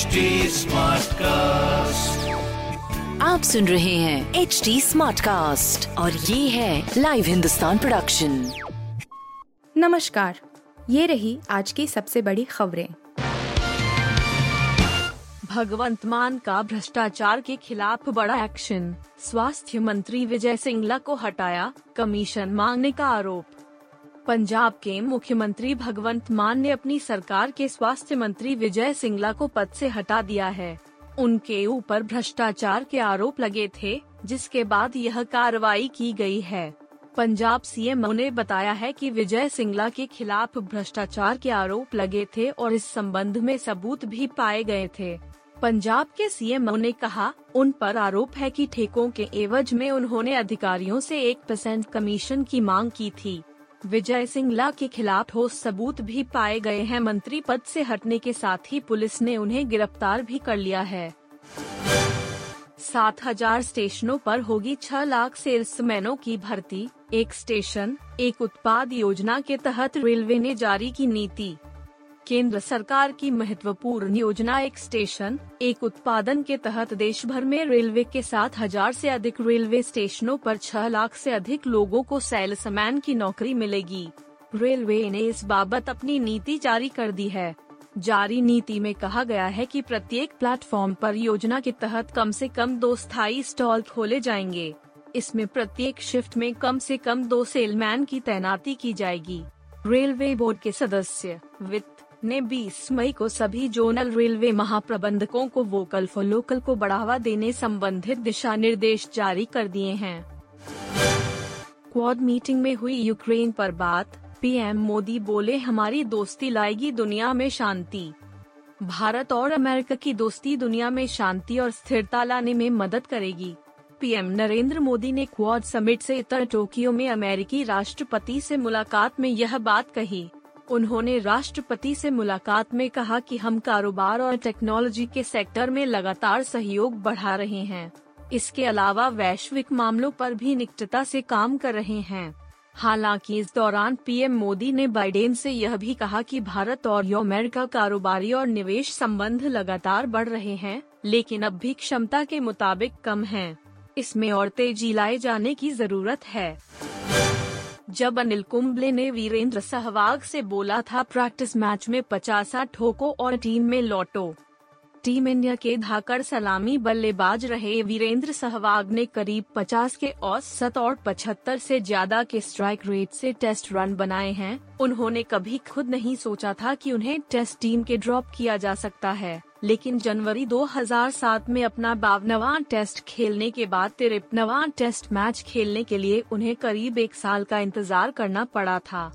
HD cast आप सुन रहे हैं एच डी स्मार्ट कास्ट और ये है लाइव हिंदुस्तान प्रोडक्शन नमस्कार ये रही आज की सबसे बड़ी खबरें। भगवंत मान का भ्रष्टाचार के खिलाफ बड़ा एक्शन। स्वास्थ्य मंत्री विजय सिंगला को हटाया कमीशन मांगने का आरोप। पंजाब के मुख्यमंत्री भगवंत मान ने अपनी सरकार के स्वास्थ्य मंत्री विजय सिंगला को पद से हटा दिया है। उनके ऊपर भ्रष्टाचार के आरोप लगे थे, जिसके बाद यह कार्रवाई की गई है। पंजाब सीएम ने बताया है कि विजय सिंगला के खिलाफ भ्रष्टाचार के आरोप लगे थे और इस संबंध में सबूत भी पाए गए थे। पंजाब के सीएम ने कहा, उन पर आरोप है कि ठेकों के एवज में उन्होंने अधिकारियों से एक परसेंट कमीशन की मांग की थी। विजय सिंगला के खिलाफ ठोस सबूत भी पाए गए हैं। मंत्री पद से हटने के साथ ही पुलिस ने उन्हें गिरफ़्तार भी कर लिया है। सात हज़ार स्टेशनों पर होगी छह लाख सेल्समैनों की भर्ती। एक स्टेशन, एक उत्पाद योजना के तहत रेलवे ने जारी की नीति। केंद्र सरकार की महत्वपूर्ण योजना एक स्टेशन, एक उत्पादन के तहत देश भर में रेलवे के सात हज़ार से अधिक रेलवे स्टेशनों पर छह लाख से अधिक लोगों को सेल्समैन की नौकरी मिलेगी। रेलवे ने इस बाबत अपनी नीति जारी कर दी है। जारी नीति में कहा गया है कि प्रत्येक प्लेटफॉर्म पर योजना के तहत कम से कम दो स्थायी स्टॉल खोले जाएँगे। इसमें प्रत्येक शिफ्ट में कम से कम दो सेलमैन की तैनाती की जाएगी। रेलवे बोर्ड के सदस्य, वित्त ने 20 मई को सभी जोनल रेलवे महाप्रबंधकों को वोकल फॉर लोकल को बढ़ावा देने संबंधित दिशा निर्देश जारी कर दिए हैं। क्वाड मीटिंग में हुई यूक्रेन पर बात, पीएम मोदी बोले, हमारी दोस्ती लाएगी दुनिया में शांति। भारत और अमेरिका की दोस्ती दुनिया में शांति और स्थिरता लाने में मदद करेगी। पीएम नरेंद्र मोदी ने क्वाड समिट से इतर टोक्यो में अमेरिकी राष्ट्रपति से मुलाकात में यह बात कही। उन्होंने राष्ट्रपति से मुलाकात में कहा कि हम कारोबार और टेक्नोलॉजी के सेक्टर में लगातार सहयोग बढ़ा रहे हैं। इसके अलावा वैश्विक मामलों पर भी निकटता से काम कर रहे हैं। हालाँकि इस दौरान पीएम मोदी ने बाइडेन से यह भी कहा कि भारत और अमेरिका कारोबारी और निवेश संबंध लगातार बढ़ रहे हैं, लेकिन अब भी क्षमता के मुताबिक कम हैं। इसमें और तेज़ी लाए जाने की ज़रूरत है। जब अनिल कुंबले ने वीरेंद्र सहवाग से बोला था, प्रैक्टिस मैच में पचासा ठोको और टीम में लौटो। टीम इंडिया के धाकड़ सलामी बल्लेबाज रहे वीरेंद्र सहवाग ने करीब 50 के औसत और 75 से ज़्यादा के स्ट्राइक रेट से टेस्ट रन बनाए हैं। उन्होंने कभी खुद नहीं सोचा था कि उन्हें टेस्ट टीम के ड्रॉप किया जा सकता है। लेकिन जनवरी 2007 में अपना बावनवा टेस्ट खेलने के बाद तिरपनवा टेस्ट मैच खेलने के लिए उन्हें करीब एक साल का इंतज़ार करना पड़ा था।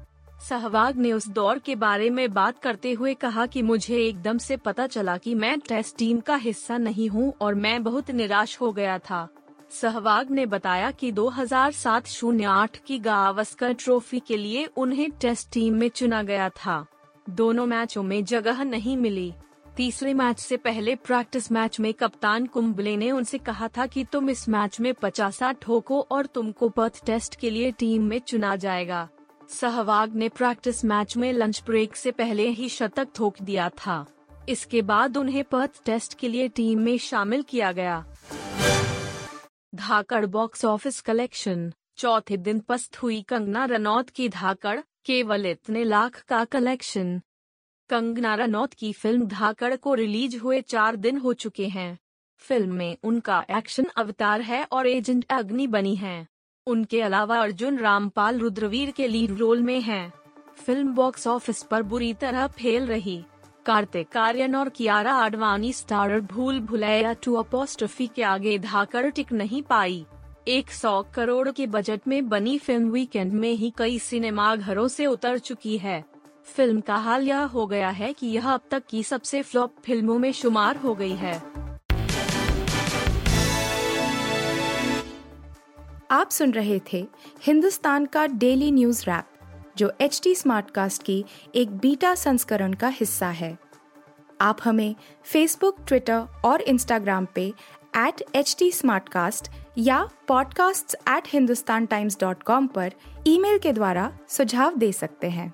सहवाग ने उस दौर के बारे में बात करते हुए कहा कि मुझे एकदम से पता चला कि मैं टेस्ट टीम का हिस्सा नहीं हूँ और मैं बहुत निराश हो गया था। सहवाग ने बताया कि 2007 शून्य आठ की गावस्कर ट्रॉफी के लिए उन्हें टेस्ट टीम में चुना गया था। दोनों मैचों में जगह नहीं मिली। तीसरे मैच से पहले प्रैक्टिस मैच में कप्तान कुंबले ने उनसे कहा था कि तुम इस मैच में पचासा ठोको और तुमको पर्थ टेस्ट के लिए टीम में चुना जाएगा। सहवाग ने प्रैक्टिस मैच में लंच ब्रेक से पहले ही शतक ठोक दिया था। इसके बाद उन्हें पर्थ टेस्ट के लिए टीम में शामिल किया गया। Dhaakad box office collection. चौथे दिन पस्त हुई कंगना रनौत की धाकड़, केवल इतने लाख का कलेक्शन। कंगना रनौत की फ़िल्म धाकड़ को रिलीज़ हुए चार दिन हो चुके हैं। फ़िल्म में उनका एक्शन अवतार है और एजेंट अग्नि बनी है। उनके अलावा अर्जुन रामपाल रुद्रवीर के लीड रोल में हैं। फ़िल्म बॉक्स ऑफ़िस पर बुरी तरह फेल रही। कार्तिक आर्यन और कियारा आडवाणी स्टारर भूल भुलैया टू अपोस्ट्रफी के आगे धाकड़ टिक नहीं पाई। 100 करोड़ के बजट में बनी फ़िल्म वीकेंड में ही कई सिनेमा घरों से उतर चुकी है। फ़िल्म का हाल यह हो गया है कि यह अब तक की सबसे फ्लॉप फ़िल्मों में शुमार हो गई है। आप सुन रहे थे हिंदुस्तान का डेली न्यूज़ रैप, जो एच टी स्मार्टकास्ट की एक बीटा संस्करण का हिस्सा है। आप हमें फेसबुक ट्विटर और इंस्टाग्राम पे एट एच टी या podcasts@hindustantimes.com पर ईमेल के द्वारा सुझाव दे सकते हैं।